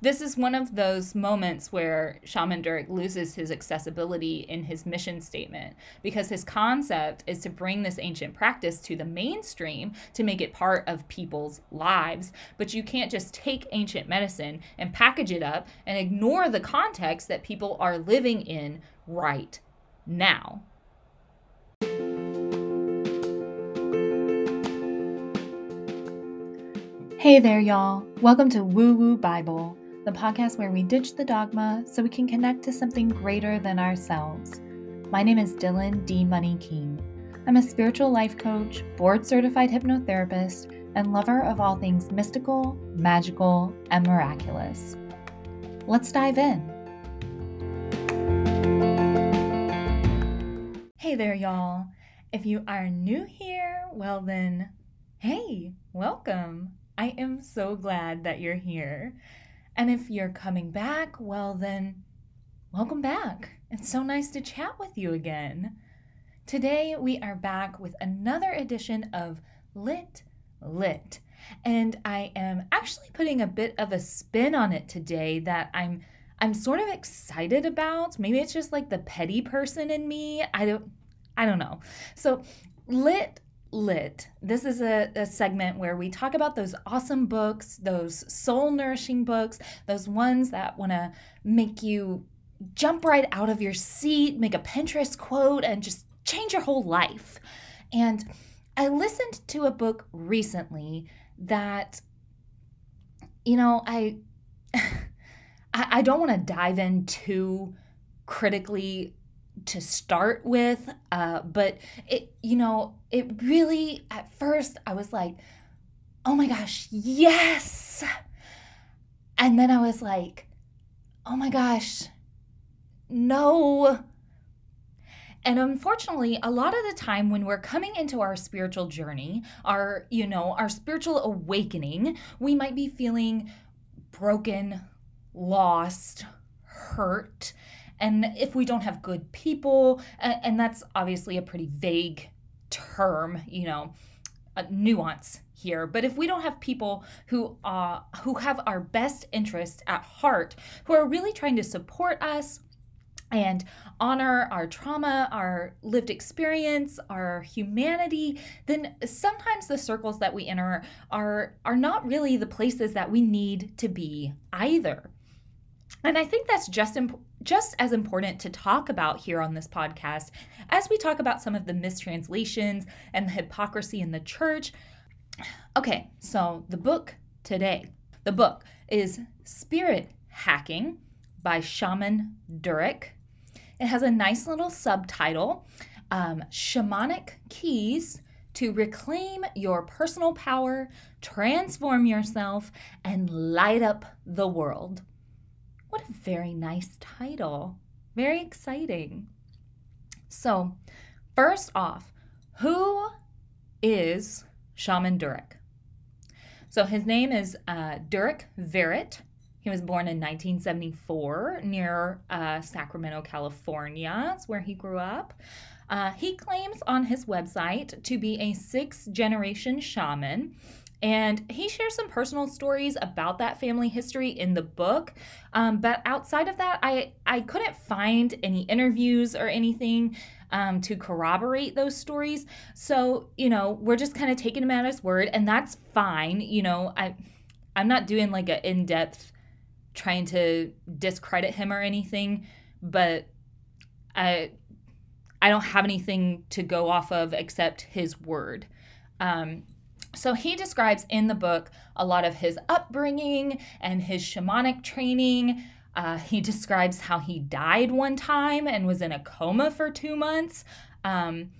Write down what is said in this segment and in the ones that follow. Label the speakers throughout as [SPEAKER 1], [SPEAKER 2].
[SPEAKER 1] this is one of those moments where Shaman Durek loses his accessibility in his mission statement because his concept is to bring this ancient practice to the mainstream to make it part of people's lives. But you can't just take ancient medicine and package it up and ignore the context that people are living in right now. Hey there, y'all. Welcome to Woo Woo Bible the podcast where we ditch the dogma so we can connect to something greater than ourselves. My name is Dylan D. Money King. I'm a spiritual life coach, board certified hypnotherapist, and lover of all things mystical, magical, and miraculous. Let's dive in. Hey there, y'all. If you are new here, well, then, hey, welcome. I am so glad that you're here. And if you're coming back, well, then welcome back. It's so nice to chat with you again. Today, we are back with another edition of Lit Lit. And I am actually putting a bit of a spin on it today that I'm I'm sort of excited about. Maybe it's just like the petty person in me. I don't I don't know. So, lit Lit. This is a, a, segment where we talk about those awesome books, those soul nourishing books, those ones that want to make you jump right out of your seat, make a Pinterest quote, and just change your whole life. And I listened to a book recently that, you know, I. I, don't want to dive in too critically to start with uh, but it you know it really at first i was like oh my gosh yes! And then i was like oh my gosh no! And unfortunately a lot of the time when we're coming into our spiritual journey our you know our spiritual awakening we might be feeling broken lost hurt and if we don't have good people, and, that's obviously a pretty vague term, you know, a nuance here. But if we don't have people who uh, who have our best interest at heart, who are really trying to support us and honor our trauma, our lived experience, our humanity, then sometimes the circles that we enter are are not really the places that we need to be either. And I think that's just imp- just as important to talk about here on this podcast as we talk about some of the mistranslations and the hypocrisy in the church. Okay, so the book today, the book is Spirit Hacking by Shaman Durek. It has a nice little subtitle um, Shamanic Keys to Reclaim Your Personal Power, Transform Yourself, and Light Up the World. What a very nice title. Very exciting. So, first off, who is Shaman Durek? So, his name is uh, Durek Verrett. He was born in 1974 near uh, Sacramento, California. That's where he grew up. Uh, he claims on his website to be a six generation shaman and he shares some personal stories about that family history in the book. Um, but outside of that, I, I couldn't find any interviews or anything um, to corroborate those stories. So, you know, we're just kind of taking him at his word, and that's fine. You know, I, I'm not doing like an in depth trying to discredit him or anything, but I, I don't have anything to go off of except his word. Um, so he describes in the book a lot of his upbringing and his shamanic training. Uh, he describes how he died one time and was in a coma for two months. Um,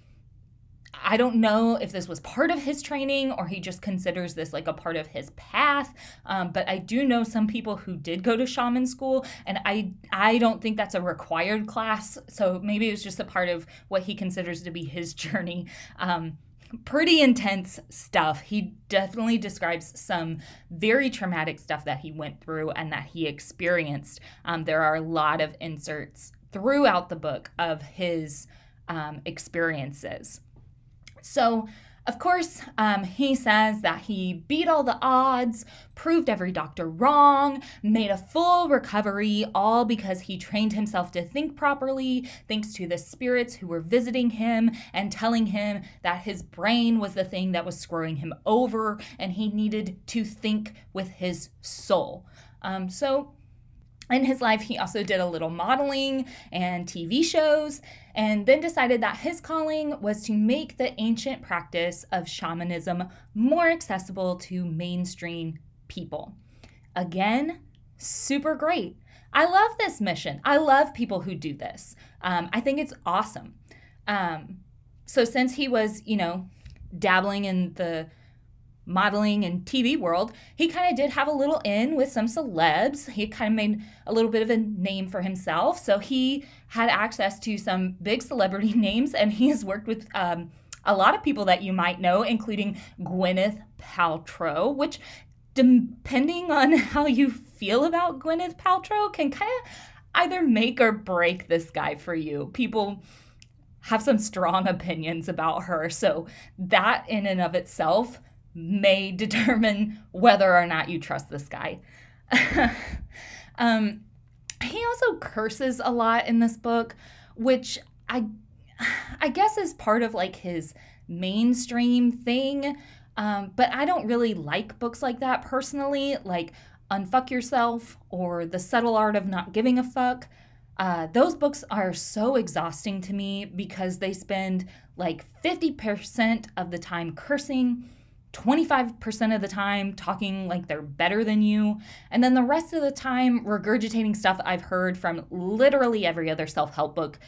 [SPEAKER 1] I don't know if this was part of his training or he just considers this like a part of his path. Um, but I do know some people who did go to shaman school, and I I don't think that's a required class. So maybe it was just a part of what he considers to be his journey. Um, pretty intense stuff. He definitely describes some very traumatic stuff that he went through and that he experienced. Um, there are a lot of inserts throughout the book of his um, experiences. So, Of course, um, he says that he beat all the odds, proved every doctor wrong, made a full recovery, all because he trained himself to think properly, thanks to the spirits who were visiting him and telling him that his brain was the thing that was screwing him over and he needed to think with his soul. Um, so, in his life, he also did a little modeling and TV shows, and then decided that his calling was to make the ancient practice of shamanism more accessible to mainstream people. Again, super great. I love this mission. I love people who do this. Um, I think it's awesome. Um, so, since he was, you know, dabbling in the modeling and TV world, he kind of did have a little in with some celebs. He kind of made a little bit of a name for himself. So he had access to some big celebrity names, and he has worked with um, a lot of people that you might know, including Gwyneth Paltrow, which, depending on how you feel about Gwyneth Paltrow, can kind of either make or break this guy for you. People have some strong opinions about her. So, that in and of itself may determine whether or not you trust this guy. um, he also curses a lot in this book, which I I guess is part of like his mainstream thing. Um, but I don't really like books like that personally, like Unfuck Yourself or The Subtle Art of Not Giving a Fuck. Uh, those books are so exhausting to me because they spend like 50% of the time cursing 25% of the time talking like they're better than you, and then the rest of the time regurgitating stuff I've heard from literally every other self help book,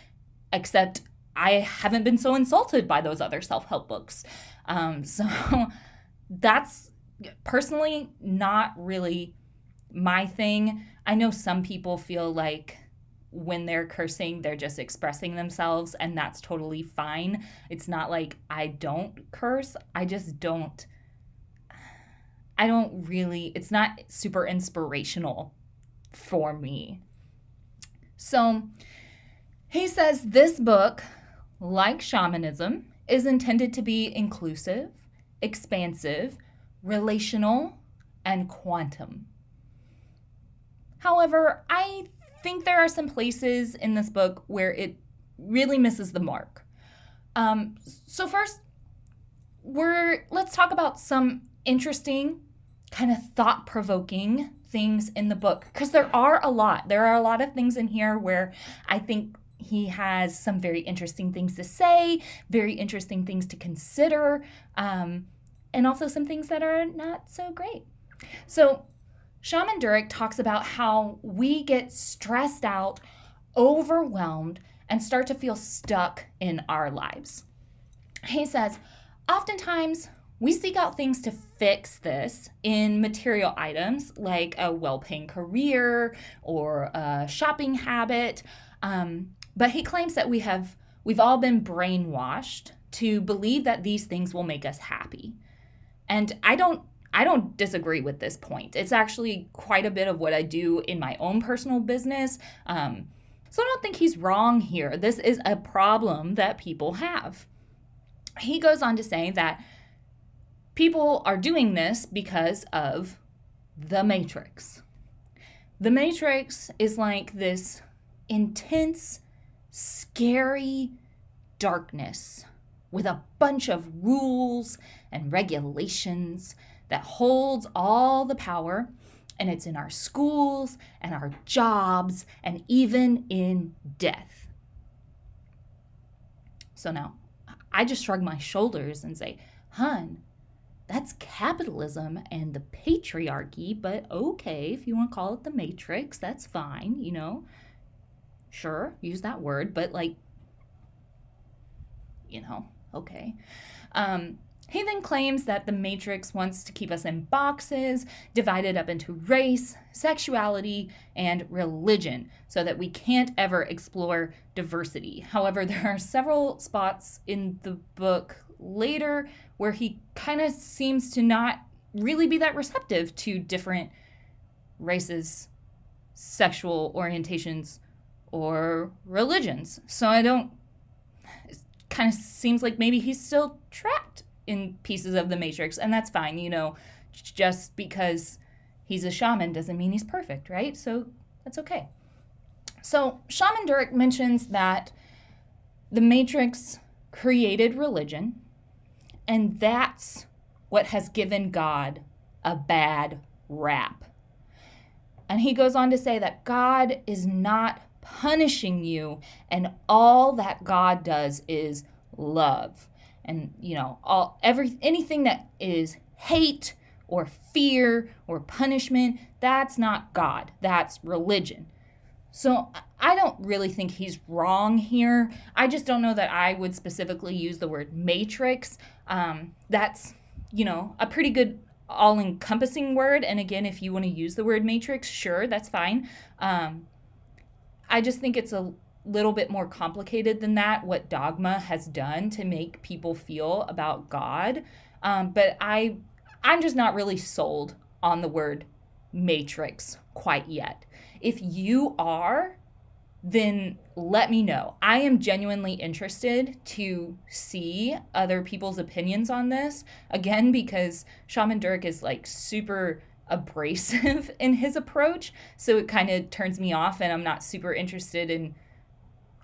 [SPEAKER 1] except I haven't been so insulted by those other self help books. Um, so that's personally not really my thing. I know some people feel like when they're cursing, they're just expressing themselves, and that's totally fine. It's not like I don't curse, I just don't. I don't really, it's not super inspirational for me. So he says this book, like shamanism, is intended to be inclusive, expansive, relational, and quantum. However, I think there are some places in this book where it really misses the mark. Um, so first, we're let's talk about some interesting, kind of thought-provoking things in the book because there are a lot. There are a lot of things in here where I think he has some very interesting things to say, very interesting things to consider, um, and also some things that are not so great. So Shaman Durek talks about how we get stressed out, overwhelmed, and start to feel stuck in our lives. He says, oftentimes we seek out things to fix this in material items like a well paying career or a shopping habit. Um, but he claims that we have we've all been brainwashed to believe that these things will make us happy. And I don't I don't disagree with this point. It's actually quite a bit of what I do in my own personal business. Um, so I don't think he's wrong here. This is a problem that people have. He goes on to say that people are doing this because of the Matrix. The Matrix is like this intense, scary darkness with a bunch of rules and regulations that holds all the power, and it's in our schools and our jobs and even in death. So now I just shrug my shoulders and say, hun, that's capitalism and the patriarchy, but okay, if you want to call it the matrix, that's fine, you know. Sure, use that word, but like, you know, okay. Um, he then claims that the Matrix wants to keep us in boxes, divided up into race, sexuality, and religion, so that we can't ever explore diversity. However, there are several spots in the book later where he kind of seems to not really be that receptive to different races, sexual orientations, or religions. So I don't. It kind of seems like maybe he's still trapped in pieces of the Matrix, and that's fine. You know, just because he's a shaman doesn't mean he's perfect, right? So that's okay. So Shaman Durek mentions that the Matrix created religion, and that's what has given God a bad rap. And he goes on to say that God is not punishing you, and all that God does is love. And you know, all every anything that is hate or fear or punishment, that's not God. That's religion. So I don't really think he's wrong here. I just don't know that I would specifically use the word matrix. Um, that's, you know, a pretty good all encompassing word. And again, if you want to use the word matrix, sure, that's fine. Um, I just think it's a little bit more complicated than that, what dogma has done to make people feel about God. Um, but I, I'm just not really sold on the word matrix quite yet. If you are, then let me know. I am genuinely interested to see other people's opinions on this. Again, because Shaman Durek is like super abrasive in his approach. So it kind of turns me off, and I'm not super interested in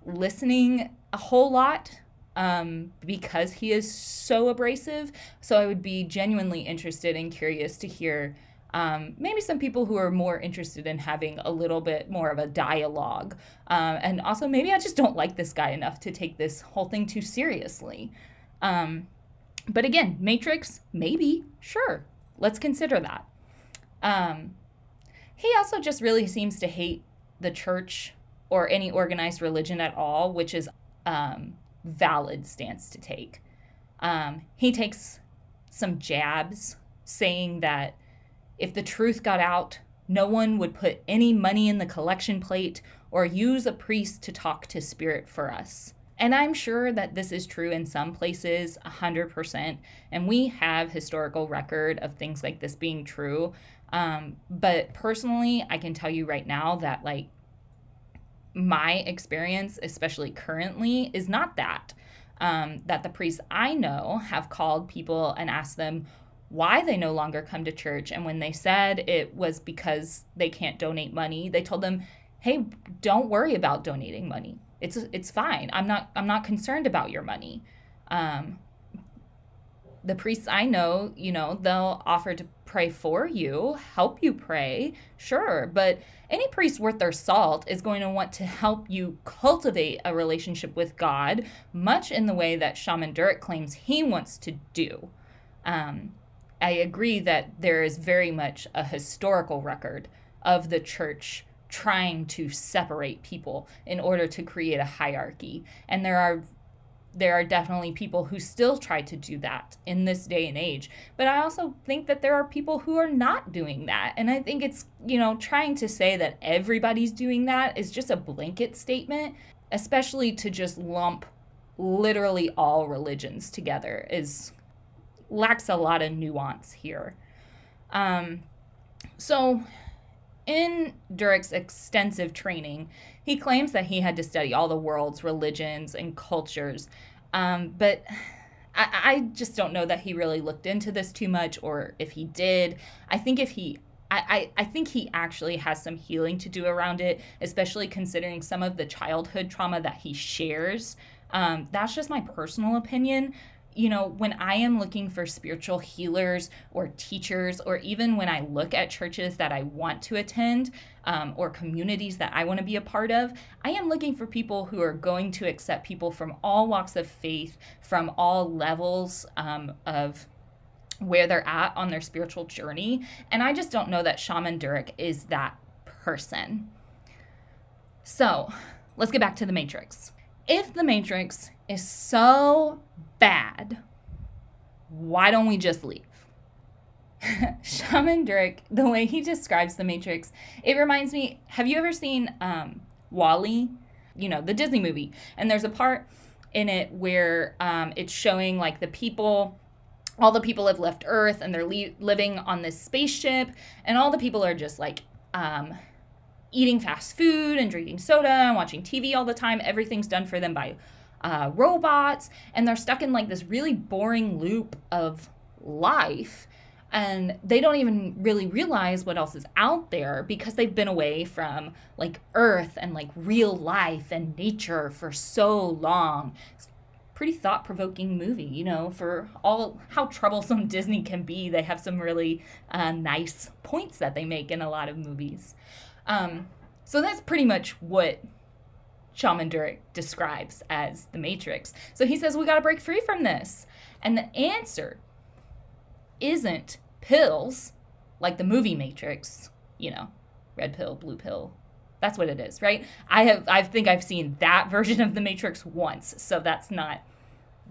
[SPEAKER 1] listening a whole lot um, because he is so abrasive. So I would be genuinely interested and curious to hear um, maybe some people who are more interested in having a little bit more of a dialogue. Um, and also, maybe I just don't like this guy enough to take this whole thing too seriously. Um, but again, Matrix, maybe, sure, let's consider that. Um, he also just really seems to hate the church or any organized religion at all, which is um, valid stance to take. He takes some jabs saying that if the truth got out, no one would put any money in the collection plate or use a priest to talk to spirit for us. And I'm sure that this is true in some places, 100%. And we have historical record of things like this being true. Um, but personally, I can tell you right now that, like, my experience, especially currently, is not that. Um, that the priests I know have called people and asked them, why they no longer come to church. And when they said it was because they can't donate money, they told them, "Hey, don't worry about donating money. It's it's fine. I'm not I'm not concerned about your money." Um, the priests I know, you know, they'll offer to pray for you, help you pray, sure, but any priest worth their salt is going to want to help you cultivate a relationship with God, much in the way that Shaman Durek claims he wants to do. Um, I agree that there is very much a historical record of the church trying to separate people in order to create a hierarchy. And there are there are definitely people who still try to do that in this day and age. But I also think that there are people who are not doing that. And I think it's, you know, trying to say that everybody's doing that is just a blanket statement, especially to just lump literally all religions together is lacks a lot of nuance here. Um, so, in Durek's extensive training, he claims that he had to study all the world's religions and cultures. Um, but I, I, just don't know that he really looked into this too much, or if he did. I think if he I, I think he actually has some healing to do around it, especially considering some of the childhood trauma that he shares. Um, that's just my personal opinion you know, when I am looking for spiritual healers or teachers, or even when I look at churches that I want to attend um, or communities that I want to be a part of, I am looking for people who are going to accept people from all walks of faith, from all levels um, of where they're at on their spiritual journey. And I just don't know that Shaman Durek is that person. So let's get back to the Matrix. If the Matrix is so bad, why don't we just leave? Shaman Durek, the way he describes the Matrix, it reminds me. Have you ever seen um, WALL-E? You know the Disney movie, and there's a part in it where um, it's showing like the people all the people have left earth and they're le- living on this spaceship and all the people are just like um, eating fast food and drinking soda and watching tv all the time everything's done for them by uh, robots, and they're stuck in like this really boring loop of life. And they don't even really realize what else is out there because they've been away from like Earth and like real life and nature for so long. It's pretty thought provoking movie, you know, for all how troublesome Disney can be. They have some really uh, nice points that they make in a lot of movies. Um, so that's pretty much what Shaman Durek describes as the Matrix. So he says, We got to break free from this. And the answer isn't pills like the movie Matrix, you know, red pill, blue pill. That's what it is, right? I have I think I've seen that version of the Matrix once, so that's not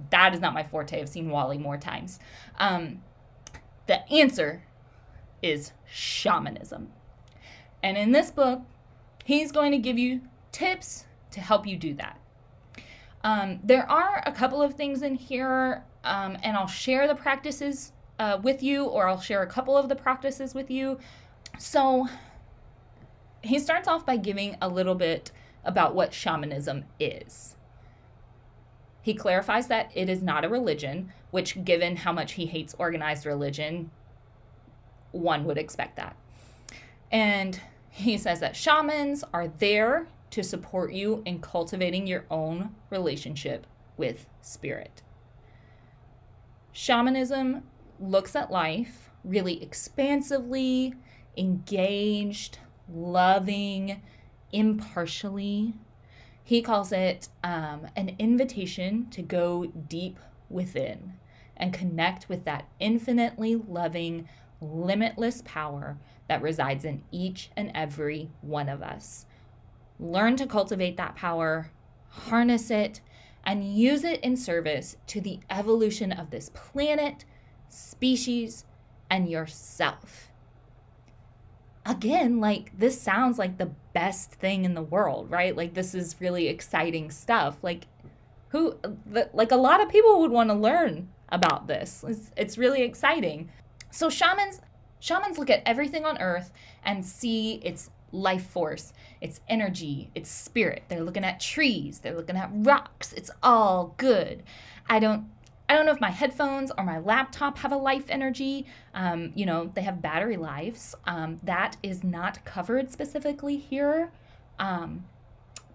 [SPEAKER 1] that is not my forte. I've seen WALL-E more times. Um, the answer is shamanism. And in this book, he's going to give you tips to help you do that. Um, there are a couple of things in here, um, and I'll share the practices uh, with you, or I'll share a couple of the practices with you. So he starts off by giving a little bit about what shamanism is. He clarifies that it is not a religion, which, given how much he hates organized religion, one would expect that. And he says that shamans are there to support you in cultivating your own relationship with spirit. Shamanism looks at life really expansively, engaged, loving, impartially. He calls it um, an invitation to go deep within and connect with that infinitely loving, limitless power that resides in each and every one of us. Learn to cultivate that power, harness it, and use it in service to the evolution of this planet, species, and yourself. Again, like this sounds like the best thing in the world, right? Like this is really exciting stuff. Like who like a lot of people would want to learn about this. It's, it's really exciting. So shamans Shamans look at everything on earth and see its life force, its energy, its spirit. They're looking at trees, they're looking at rocks. It's all good. I don't I don't know if my headphones or my laptop have a life energy. Um, you know, they have battery lives. Um, that is not covered specifically here. Um,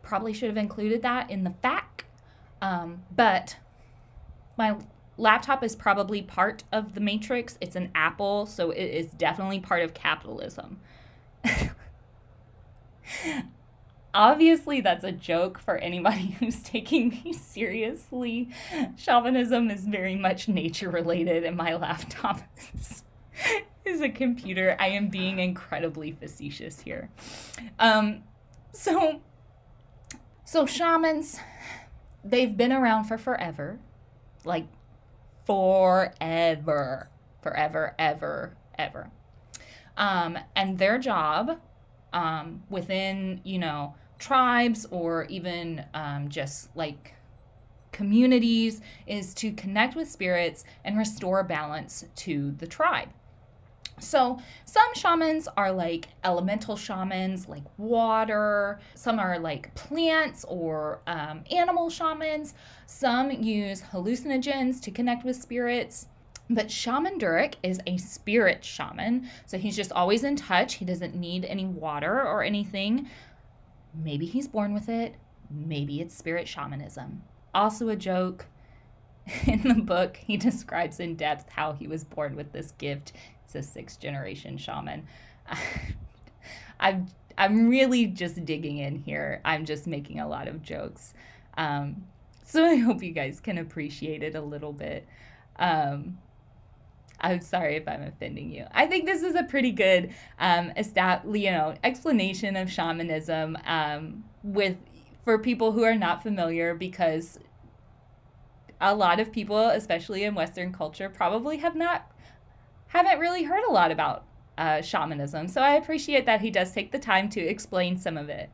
[SPEAKER 1] probably should have included that in the FAQ. Um, but my laptop is probably part of the matrix. It's an Apple, so it is definitely part of capitalism. Obviously, that's a joke for anybody who's taking me seriously. Shamanism is very much nature related, and my laptop is, is a computer. I am being incredibly facetious here. Um, so, so shamans, they've been around for forever, like forever, forever, ever, ever. Um, and their job um, within, you know, tribes or even um, just like communities is to connect with spirits and restore balance to the tribe. So, some shamans are like elemental shamans, like water. Some are like plants or um, animal shamans. Some use hallucinogens to connect with spirits. But Shaman Durek is a spirit shaman. So, he's just always in touch. He doesn't need any water or anything. Maybe he's born with it. Maybe it's spirit shamanism. Also, a joke. In the book, he describes in depth how he was born with this gift It's a sixth generation shaman. I'm I'm really just digging in here. I'm just making a lot of jokes. Um, so I hope you guys can appreciate it a little bit. Um, I'm sorry if I'm offending you. I think this is a pretty good, um, you know, explanation of shamanism um, with for people who are not familiar because a lot of people, especially in Western culture, probably have not haven't really heard a lot about uh, shamanism. So I appreciate that he does take the time to explain some of it.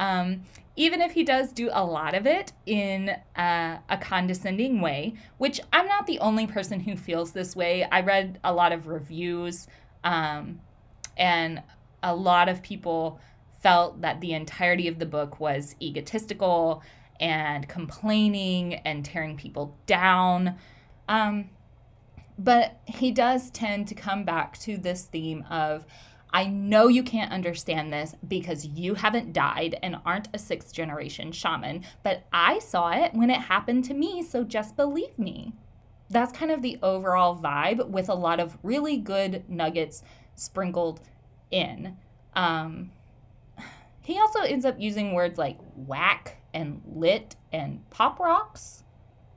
[SPEAKER 1] Um, even if he does do a lot of it in uh, a condescending way, which I'm not the only person who feels this way. I read a lot of reviews, um, and a lot of people felt that the entirety of the book was egotistical and complaining and tearing people down. Um, but he does tend to come back to this theme of I know you can't understand this because you haven't died and aren't a sixth generation shaman, but I saw it when it happened to me, so just believe me. That's kind of the overall vibe with a lot of really good nuggets sprinkled in. Um, he also ends up using words like whack and lit and pop rocks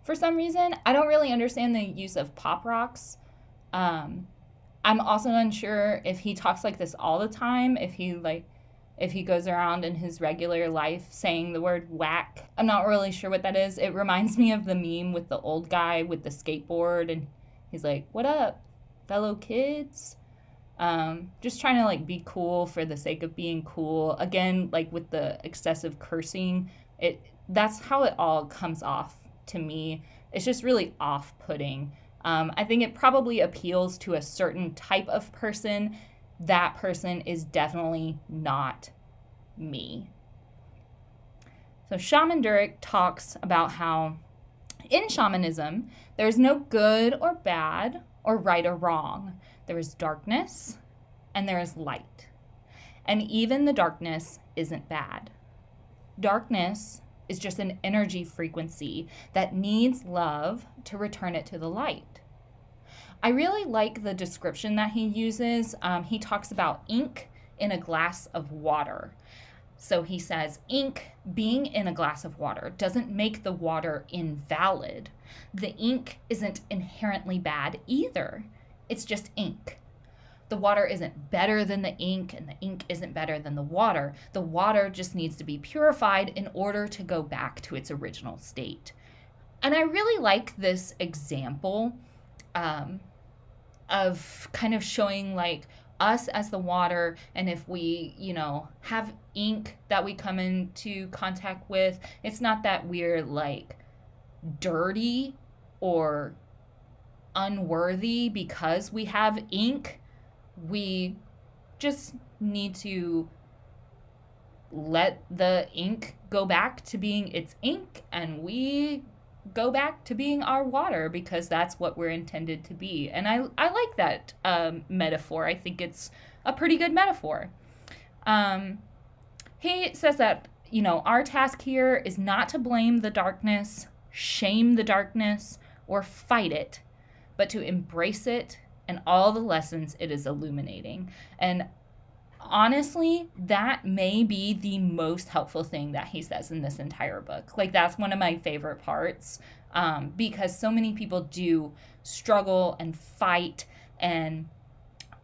[SPEAKER 1] for some reason. I don't really understand the use of pop rocks. Um, I'm also unsure if he talks like this all the time, if he like if he goes around in his regular life saying the word whack. I'm not really sure what that is. It reminds me of the meme with the old guy with the skateboard and he's like, "What up, fellow kids?" Um, just trying to like be cool for the sake of being cool. Again, like with the excessive cursing, it that's how it all comes off to me. It's just really off-putting. Um, I think it probably appeals to a certain type of person. That person is definitely not me. So, Shaman Durek talks about how in shamanism, there's no good or bad or right or wrong. There is darkness and there is light. And even the darkness isn't bad. Darkness is just an energy frequency that needs love to return it to the light. I really like the description that he uses. Um, he talks about ink in a glass of water. So he says, ink being in a glass of water doesn't make the water invalid. The ink isn't inherently bad either, it's just ink the water isn't better than the ink and the ink isn't better than the water. The water just needs to be purified in order to go back to its original state. And I really like this example um, of kind of showing like us as the water and if we you know have ink that we come into contact with it's not that we're like dirty or unworthy because we have ink we just need to let the ink go back to being its ink and we go back to being our water because that's what we're intended to be. And I, I like that um, metaphor. I think it's a pretty good metaphor. Um, he says that, you know, our task here is not to blame the darkness, shame the darkness, or fight it, but to embrace it and all the lessons it is illuminating. And honestly, that may be the most helpful thing that he says in this entire book. Like, that's one of my favorite parts um, because so many people do struggle and fight and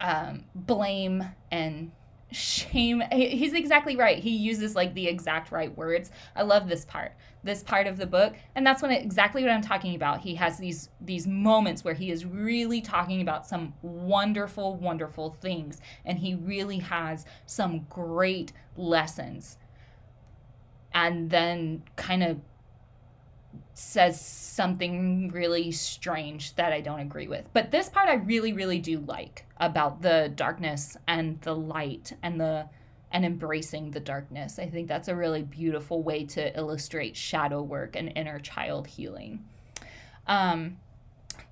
[SPEAKER 1] um, blame and shame. He's exactly right. He uses like the exact right words. I love this part this part of the book. And that's when it, exactly what i'm talking about. He has these these moments where he is really talking about some wonderful wonderful things. And he really has some great lessons. And then kind of says something really strange that I don't agree with. But this part I really, really do like about the darkness and the light and the and embracing the darkness. I think that's a really beautiful way to illustrate shadow work and inner child healing. Um,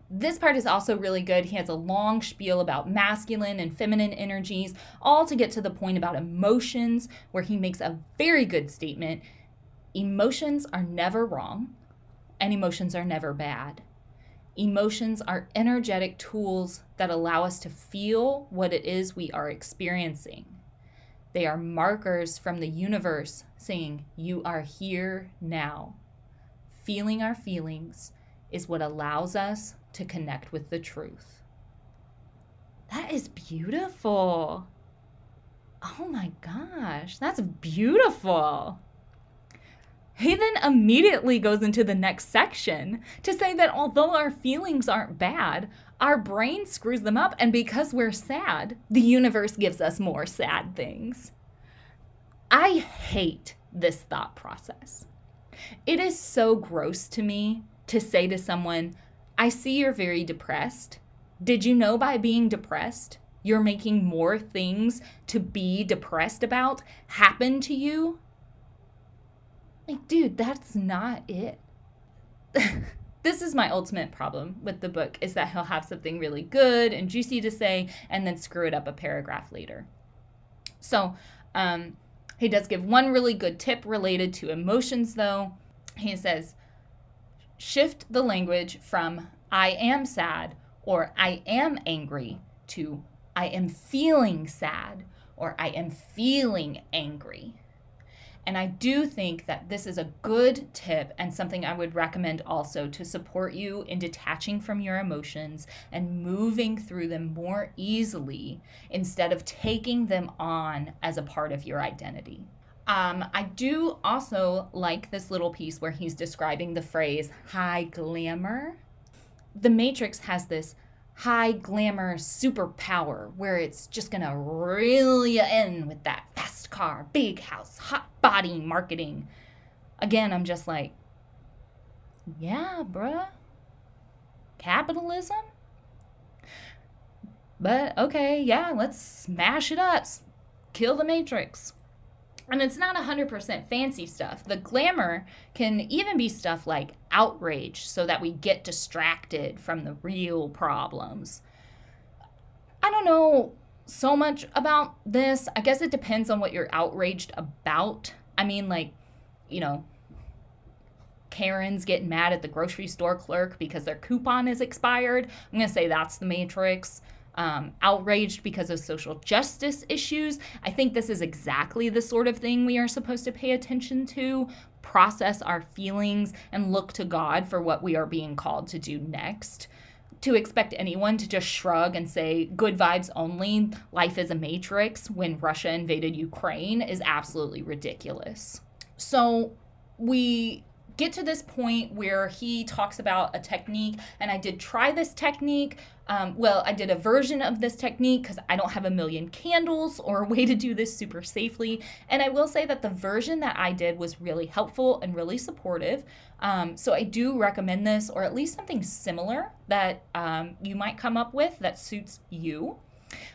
[SPEAKER 1] this part is also really good. He has a long spiel about masculine and feminine energies, all to get to the point about emotions, where he makes a very good statement. Emotions are never wrong and emotions are never bad. Emotions are energetic tools that allow us to feel what it is we are experiencing. They are markers from the universe saying, You are here now. Feeling our feelings is what allows us to connect with the truth. That is beautiful. Oh my gosh, that's beautiful. He then immediately goes into the next section to say that although our feelings aren't bad, our brain screws them up, and because we're sad, the universe gives us more sad things. I hate this thought process. It is so gross to me to say to someone, I see you're very depressed. Did you know by being depressed, you're making more things to be depressed about happen to you? Like, dude, that's not it. this is my ultimate problem with the book is that he'll have something really good and juicy to say and then screw it up a paragraph later. So, um, he does give one really good tip related to emotions, though. He says, shift the language from I am sad or I am angry to I am feeling sad or I am feeling angry. And I do think that this is a good tip and something I would recommend also to support you in detaching from your emotions and moving through them more easily instead of taking them on as a part of your identity. Um, I do also like this little piece where he's describing the phrase high glamour. The Matrix has this high glamour superpower where it's just gonna reel you in with that fast car, big house, hot body marketing. Again, I'm just like, yeah, bruh. Capitalism? But okay, yeah, let's smash it up. Kill the Matrix and it's not 100% fancy stuff. The glamour can even be stuff like outrage so that we get distracted from the real problems. I don't know so much about this. I guess it depends on what you're outraged about. I mean, like, you know, Karen's getting mad at the grocery store clerk because their coupon is expired. I'm going to say that's the Matrix um, outraged because of social justice issues. I think this is exactly the sort of thing we are supposed to pay attention to, process our feelings, and look to God for what we are being called to do next. To expect anyone to just shrug and say, good vibes only, life is a matrix when Russia invaded Ukraine is absolutely ridiculous. So, we get to this point where he talks about a technique, and I did try this technique. Um, well, I did a version of this technique because I don't have a million candles or a way to do this super safely. And I will say that the version that I did was really helpful and really supportive. Um, so I do recommend this, or at least something similar that um, you might come up with that suits you.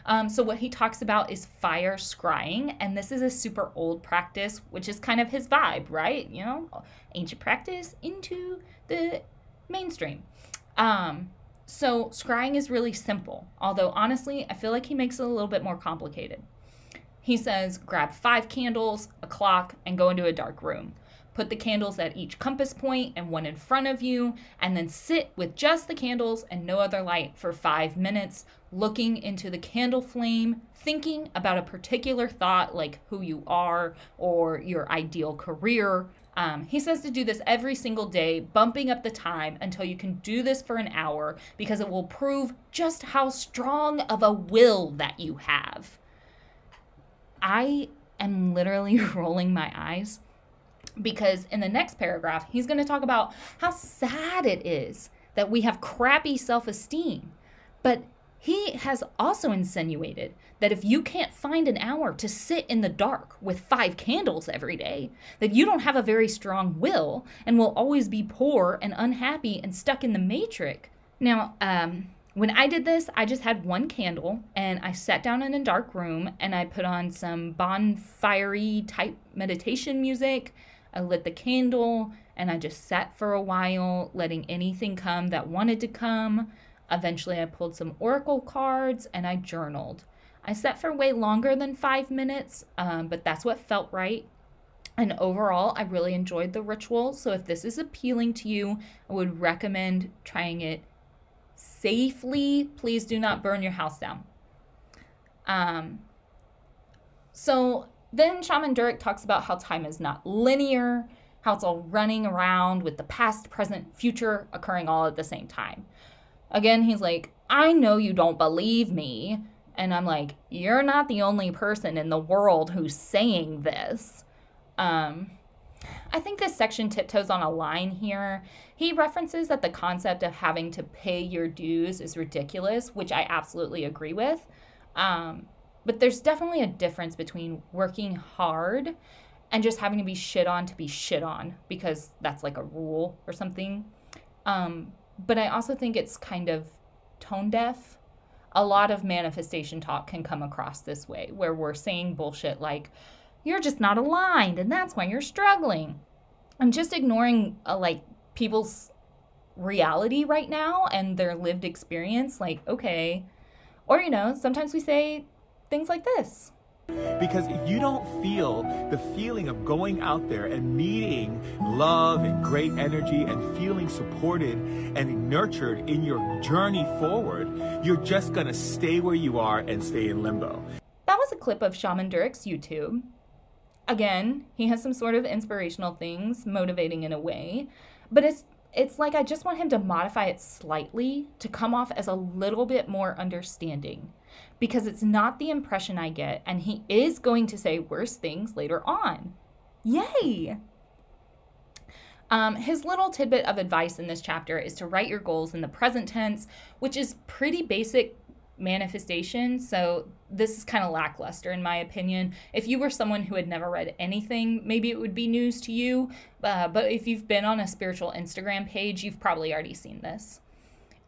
[SPEAKER 1] Um, so, what he talks about is fire scrying, and this is a super old practice, which is kind of his vibe, right? You know, ancient practice into the mainstream. Um, so, scrying is really simple, although honestly, I feel like he makes it a little bit more complicated. He says, grab five candles, a clock, and go into a dark room. Put the candles at each compass point and one in front of you, and then sit with just the candles and no other light for five minutes, looking into the candle flame, thinking about a particular thought like who you are or your ideal career. Um, he says to do this every single day, bumping up the time until you can do this for an hour because it will prove just how strong of a will that you have. I am literally rolling my eyes because in the next paragraph, he's going to talk about how sad it is that we have crappy self esteem. But he has also insinuated that if you can't find an hour to sit in the dark with five candles every day, that you don't have a very strong will and will always be poor and unhappy and stuck in the matrix. Now, um, when I did this, I just had one candle and I sat down in a dark room and I put on some bonfire type meditation music I lit the candle and I just sat for a while, letting anything come that wanted to come. Eventually, I pulled some oracle cards and I journaled. I sat for way longer than five minutes, um, but that's what felt right. And overall, I really enjoyed the ritual. So, if this is appealing to you, I would recommend trying it safely. Please do not burn your house down. Um, so, then Shaman Durek talks about how time is not linear, how it's all running around with the past, present, future occurring all at the same time. Again, he's like, I know you don't believe me. And I'm like, you're not the only person in the world who's saying this. Um, I think this section tiptoes on a line here. He references that the concept of having to pay your dues is ridiculous, which I absolutely agree with. Um, but there's definitely a difference between working hard and just having to be shit on to be shit on because that's like a rule or something. Um, but I also think it's kind of tone deaf. A lot of manifestation talk can come across this way, where we're saying bullshit like, you're just not aligned and that's why you're struggling. I'm just ignoring uh, like people's reality right now and their lived experience. Like, okay. Or, you know, sometimes we say things like this.
[SPEAKER 2] Because if you don't feel the feeling of going out there and meeting love and great energy and feeling supported and nurtured in your journey forward, you're just going to stay where you are and stay in limbo.
[SPEAKER 1] That was a clip of Shaman Durek's YouTube. Again, he has some sort of inspirational things, motivating in a way, but it's it's like I just want him to modify it slightly to come off as a little bit more understanding because it's not the impression I get, and he is going to say worse things later on. Yay! Um, his little tidbit of advice in this chapter is to write your goals in the present tense, which is pretty basic manifestation. So this is kind of lackluster in my opinion. If you were someone who had never read anything, maybe it would be news to you. Uh, but if you've been on a spiritual Instagram page, you've probably already seen this.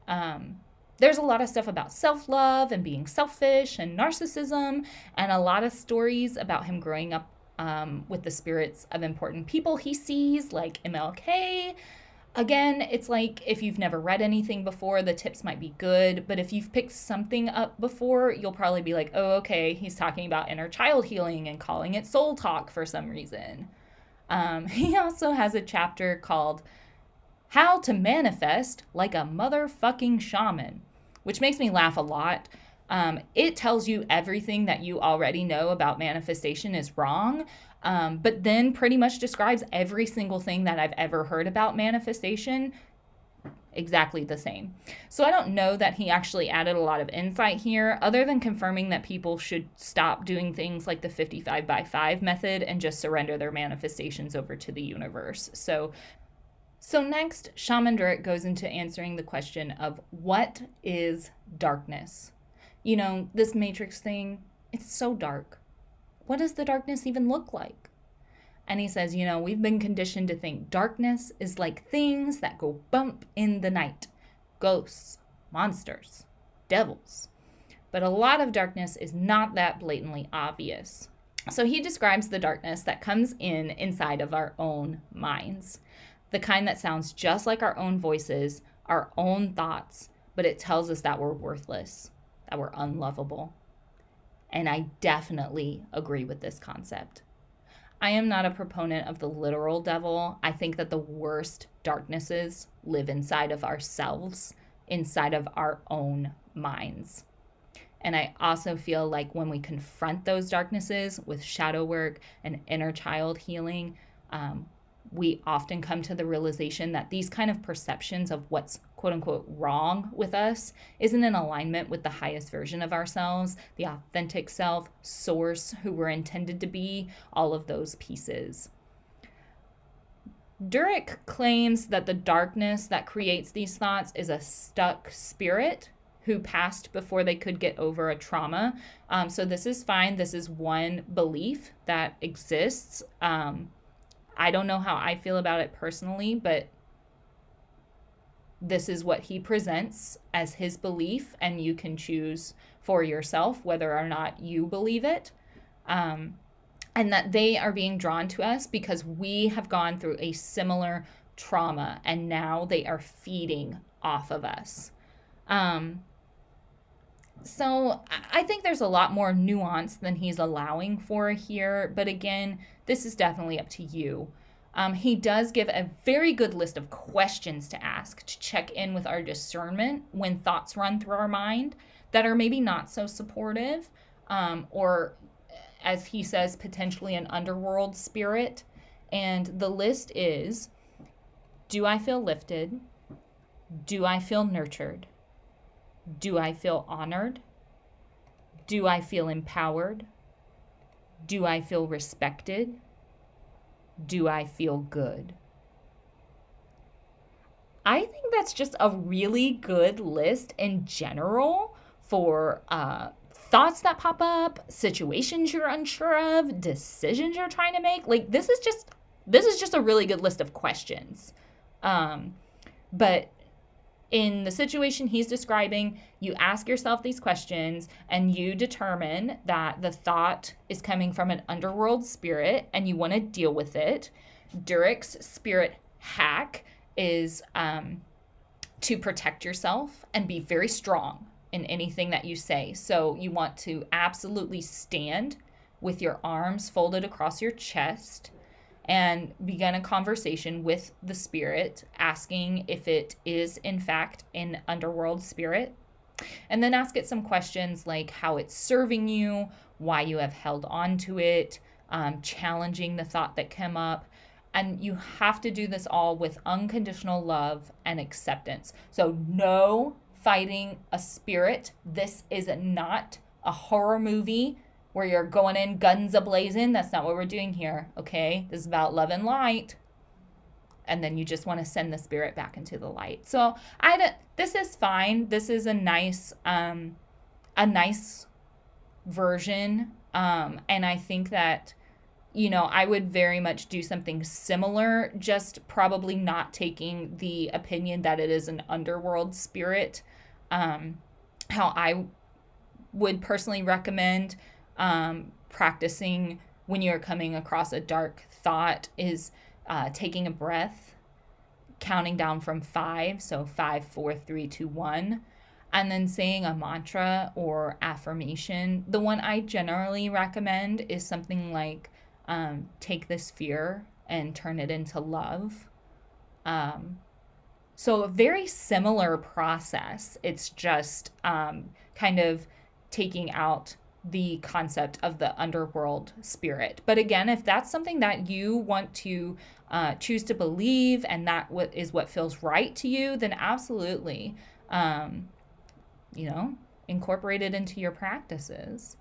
[SPEAKER 1] Um, there's a lot of stuff about self love and being selfish and narcissism, and a lot of stories about him growing up um, with the spirits of important people he sees, like MLK. Again, it's like if you've never read anything before, the tips might be good, but if you've picked something up before, you'll probably be like, oh, okay, he's talking about inner child healing and calling it soul talk for some reason. Um, he also has a chapter called How to Manifest Like a Motherfucking Shaman which makes me laugh a lot. Um, it tells you everything that you already know about manifestation is wrong, um, but then pretty much describes every single thing that I've ever heard about manifestation exactly the same. So I don't know that he actually added a lot of insight here, other than confirming that people should stop doing things like the 55 by 5 method and just surrender their manifestations over to the universe. So so, next, Shaman Durek goes into answering the question of what is darkness? You know, this matrix thing, it's so dark. What does the darkness even look like? And he says, you know, we've been conditioned to think darkness is like things that go bump in the night ghosts, monsters, devils. But a lot of darkness is not that blatantly obvious. So he describes the darkness that comes in inside of our own minds the kind that sounds just like our own voices, our own thoughts, but it tells us that we're worthless, that we're unlovable. And I definitely agree with this concept. I am not a proponent of the literal devil. I think that the worst darknesses live inside of ourselves, inside of our own minds. And I also feel like when we confront those darknesses with shadow work and inner child healing, um, we often come to the realization that these kind of perceptions of what's quote unquote wrong with us isn't in alignment with the highest version of ourselves, the authentic self, source, who we're intended to be, all of those pieces. Durek claims that the darkness that creates these thoughts is a stuck spirit who passed before they could get over a trauma. Um, so, this is fine. This is one belief that exists. Um, I don't know how I feel about it personally, but this is what he presents as his belief, and you can choose for yourself whether or not you believe it. Um, and that they are being drawn to us because we have gone through a similar trauma and now they are feeding off of us. Um, so I think there's a lot more nuance than he's allowing for here. But again, this is definitely up to you. Um, he does give a very good list of questions to ask to check in with our discernment when thoughts run through our mind that are maybe not so supportive, um, or as he says, potentially an underworld spirit. And the list is Do I feel lifted? Do I feel nurtured? Do I feel honored? Do I feel empowered? Do I feel respected? Do I feel good? I think that's just a really good list in general for uh, thoughts that pop up, situations you're unsure of, decisions you're trying to make. Like this is just this is just a really good list of questions. Um, but in the situation he's describing, you ask yourself these questions and you determine that the thought is coming from an underworld spirit and you want to deal with it. Durek's spirit hack is um, to protect yourself and be very strong in anything that you say. So you want to absolutely stand with your arms folded across your chest and begin a conversation with the spirit, asking if it is, in fact, an underworld spirit. And then ask it some questions like how it's serving you, why you have held on to it, um, challenging the thought that came up. And you have to do this all with unconditional love and acceptance. So, no fighting a spirit. This is not a horror movie where you're going in guns a blazing. That's not what we're doing here, okay? This is about love and light. And then you just want to send the spirit back into the light. So I don't, this is fine. This is a nice um a nice version. Um, and I think that you know, I would very much do something similar, just probably not taking the opinion that it is an underworld spirit. Um, how I would personally recommend um, practicing when you're coming across a dark thought is uh, taking a breath, counting down from five, so five, four, three, two, one, and then saying a mantra or affirmation. The one I generally recommend is something like um, take this fear and turn it into love. Um, so, a very similar process. It's just um, kind of taking out the concept of the underworld spirit. But again, if that's something that you want to uh, choose to believe and that what is what feels right to you, then absolutely, um, you know, incorporate it into your practices.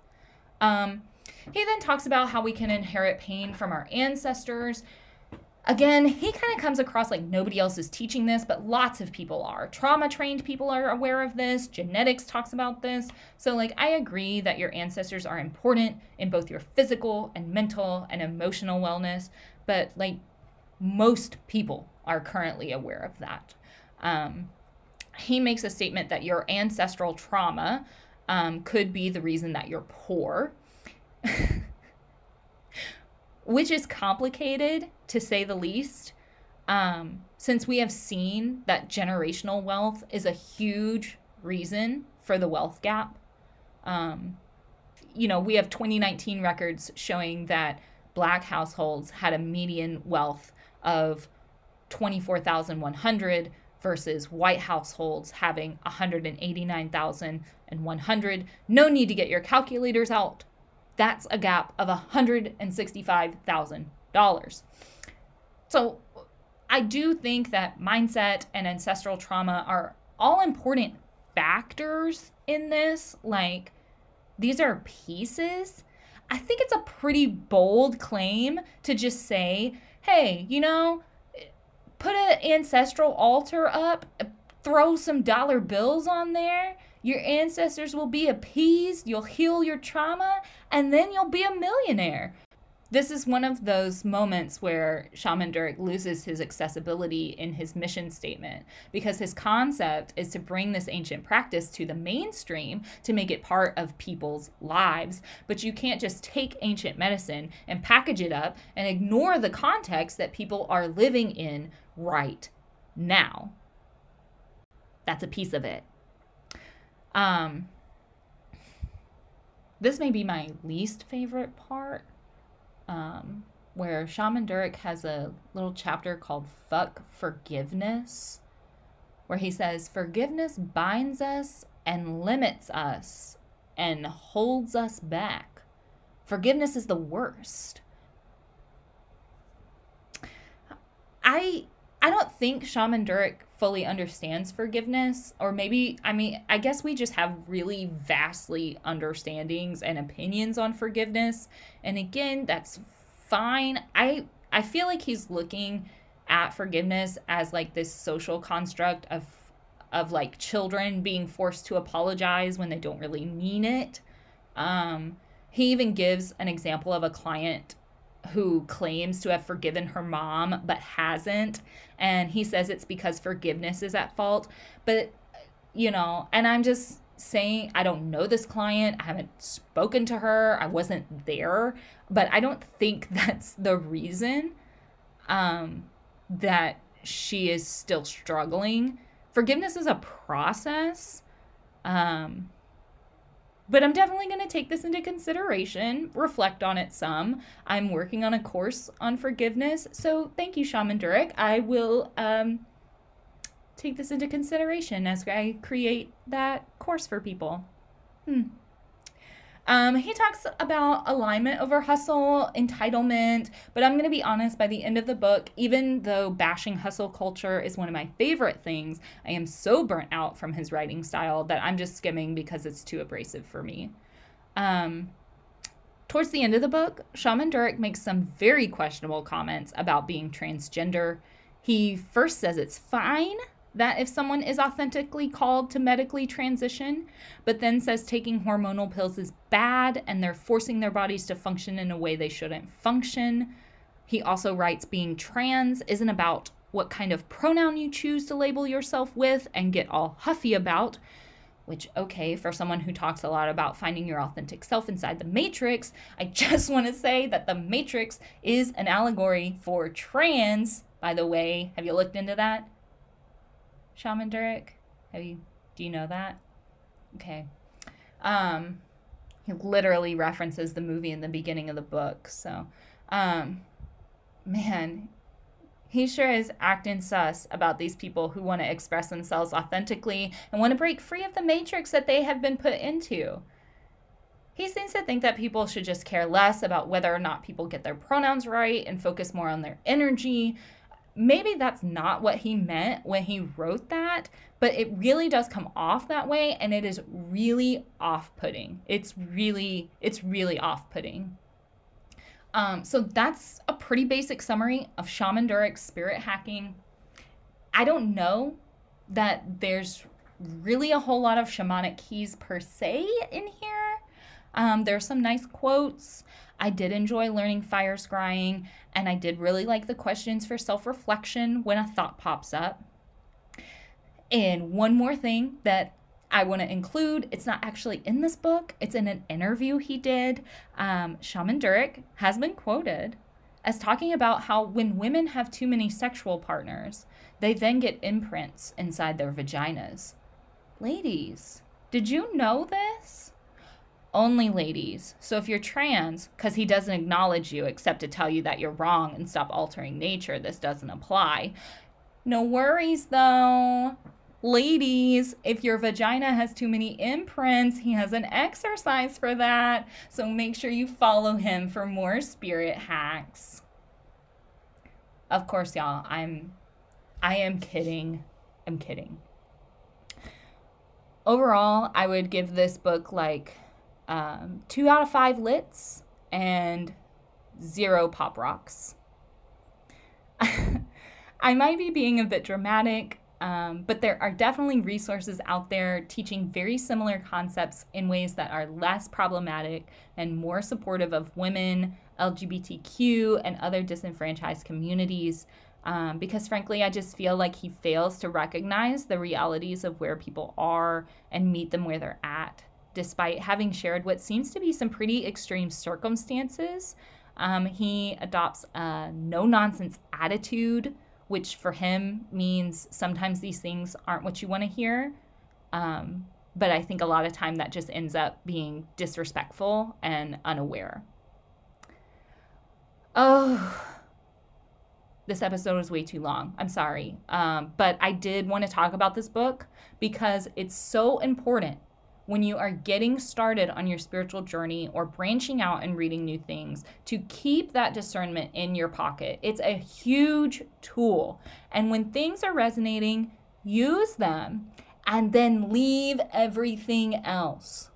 [SPEAKER 1] Um, he then talks about how we can inherit pain from our ancestors. Again, he kind of comes across like nobody else is teaching this, but lots of people are. Trauma trained people are aware of this. Genetics talks about this. So, like, I agree that your ancestors are important in both your physical and mental and emotional wellness, but like, most people are currently aware of that. Um, he makes a statement that your ancestral trauma um, could be the reason that you're poor. which is complicated to say the least. Um, since we have seen that generational wealth is a huge reason for the wealth gap. Um, you know, we have 2019 records showing that black households had a median wealth of 24,100 versus white households having 189,100. No need to get your calculators out that's a gap of $165,000. So I do think that mindset and ancestral trauma are all important factors in this. Like, these are pieces. I think it's a pretty bold claim to just say, hey, you know, put an ancestral altar up, throw some dollar bills on there, your ancestors will be appeased, you'll heal your trauma, and then you'll be a millionaire. This is one of those moments where Shaman Durek loses his accessibility in his mission statement because his concept is to bring this ancient practice to the mainstream to make it part of people's lives. But you can't just take ancient medicine and package it up and ignore the context that people are living in right now. That's a piece of it. Um, this may be my least favorite part, um, where Shaman Durek has a little chapter called Fuck Forgiveness, where he says, Forgiveness binds us and limits us and holds us back. Forgiveness is the worst. I I don't think Shaman Durek fully understands forgiveness, or maybe, I mean, I guess we just have really vastly understandings and opinions on forgiveness. And again, that's fine. I I feel like he's looking at forgiveness as like this social construct of of like children being forced to apologize when they don't really mean it. Um, he even gives an example of a client who claims to have forgiven her mom but hasn't. And he says it's because forgiveness is at fault. But, you know, and I'm just saying, I don't know this client. I haven't spoken to her. I wasn't there. But I don't think that's the reason. um, that she is still struggling. Forgiveness is a process. Um, but I'm definitely going to take this into consideration, reflect on it some. I'm working on a course on forgiveness. So thank you, Shaman Durek. I will um, take this into consideration as I create that course for people. Hmm. Um, he talks about alignment over hustle, entitlement, but I'm going to be honest, by the end of the book, even though bashing hustle culture is one of my favorite things, I am so burnt out from his writing style that I'm just skimming because it's too abrasive for me. Um, towards the end of the book, Shaman Durek makes some very questionable comments about being transgender. He first says it's fine that if someone is authentically called to medically transition, but then says taking hormonal pills is bad and they're forcing their bodies to function in a way they shouldn't function. He also writes being trans isn't about what kind of pronoun you choose to label yourself with and get all huffy about. Which, okay, for someone who talks a lot about finding your authentic self inside the Matrix, I just want to say that the Matrix is an allegory for trans, by the way. Have you looked into that? Shaman Durek? Have you do you know that? Okay. Um he literally references the movie in the beginning of the book. So um man, he sure is acting sus about these people who want to express themselves authentically and want to break free of the matrix that they have been put into. He seems to think that people should just care less about whether or not people get their pronouns right and focus more on their energy maybe that's not what he meant when he wrote that, but it really does come off that way and it is really off-putting. It's really it's really off-putting. Um, so that's a pretty basic summary of Shaman Durek's spirit hacking. I don't know that there's really a whole lot of shamanic keys per se in here. Um, there's some nice quotes. I did enjoy learning fire scrying, and I did really like the questions for self reflection when a thought pops up. And one more thing that I want to include, it's not actually in this book, it's in an interview he did. Um, Shaman Durek has been quoted as talking about how when women have too many sexual partners, they then get imprints inside their vaginas. Ladies, did you know this? Only ladies. So if you're trans, because he doesn't acknowledge you except to tell you that you're wrong and stop altering nature, this doesn't apply. No worries though. Ladies, if your vagina has too many imprints, he has an exercise for that. So make sure you follow him for more spirit hacks. Of course, y'all, I'm I am kidding. I'm kidding. Overall, I would give this book like um, two out of five lits and zero pop rocks. I might be being a bit dramatic, um, but there are definitely resources out there teaching very similar concepts in ways that are less problematic and more supportive of women, LGBTQ, and other disenfranchised communities. Um, because frankly, I just feel like he fails to recognize the realities of where people are and meet them where they're at despite having shared what seems to be some pretty extreme circumstances. Um, he adopts a no nonsense attitude, which for him means sometimes these things aren't what you want to hear. Um, but I think a lot of time that just ends up being disrespectful and unaware. Oh, this episode was way too long. I'm sorry. Um, but I did want to talk about this book because it's so important when you are getting started on your spiritual journey or branching out and reading new things to keep that discernment in your pocket. It's a huge tool. And when things are resonating, use them and then leave everything else.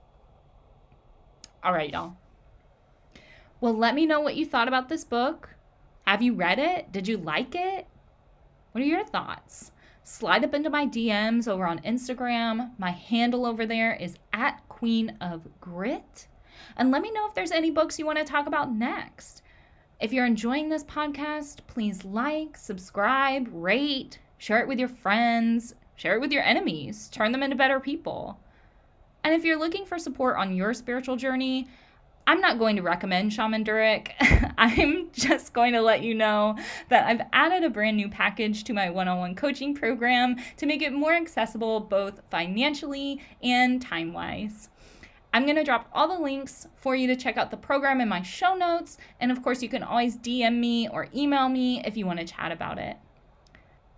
[SPEAKER 1] All right, y'all. Well, let me know what you thought about this book. Have you read it? Did you like it? What are your thoughts? Slide up into my DMs over on Instagram. My handle over there is at Queen of Grit. And let me know if there's any books you want to talk about next. If you're enjoying this podcast, please like, subscribe, rate, share it with your friends, share it with your enemies, turn them into better people. And if you're looking for support on your spiritual journey, I'm not going to recommend Shaman Durek. I'm just going to let you know that I've added a brand new package to my one on one coaching program to make it more accessible both financially and time wise. I'm going to drop all the links for you to check out the program in my show notes. And of course, you can always DM me or email me if you want to chat about it.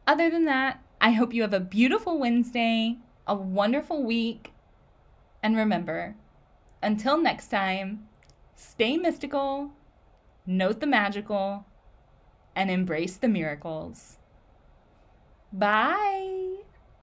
[SPEAKER 1] Other than that, I hope you have a beautiful Wednesday, a wonderful week, and remember, until next time, stay mystical, note the magical, and embrace the miracles. Bye.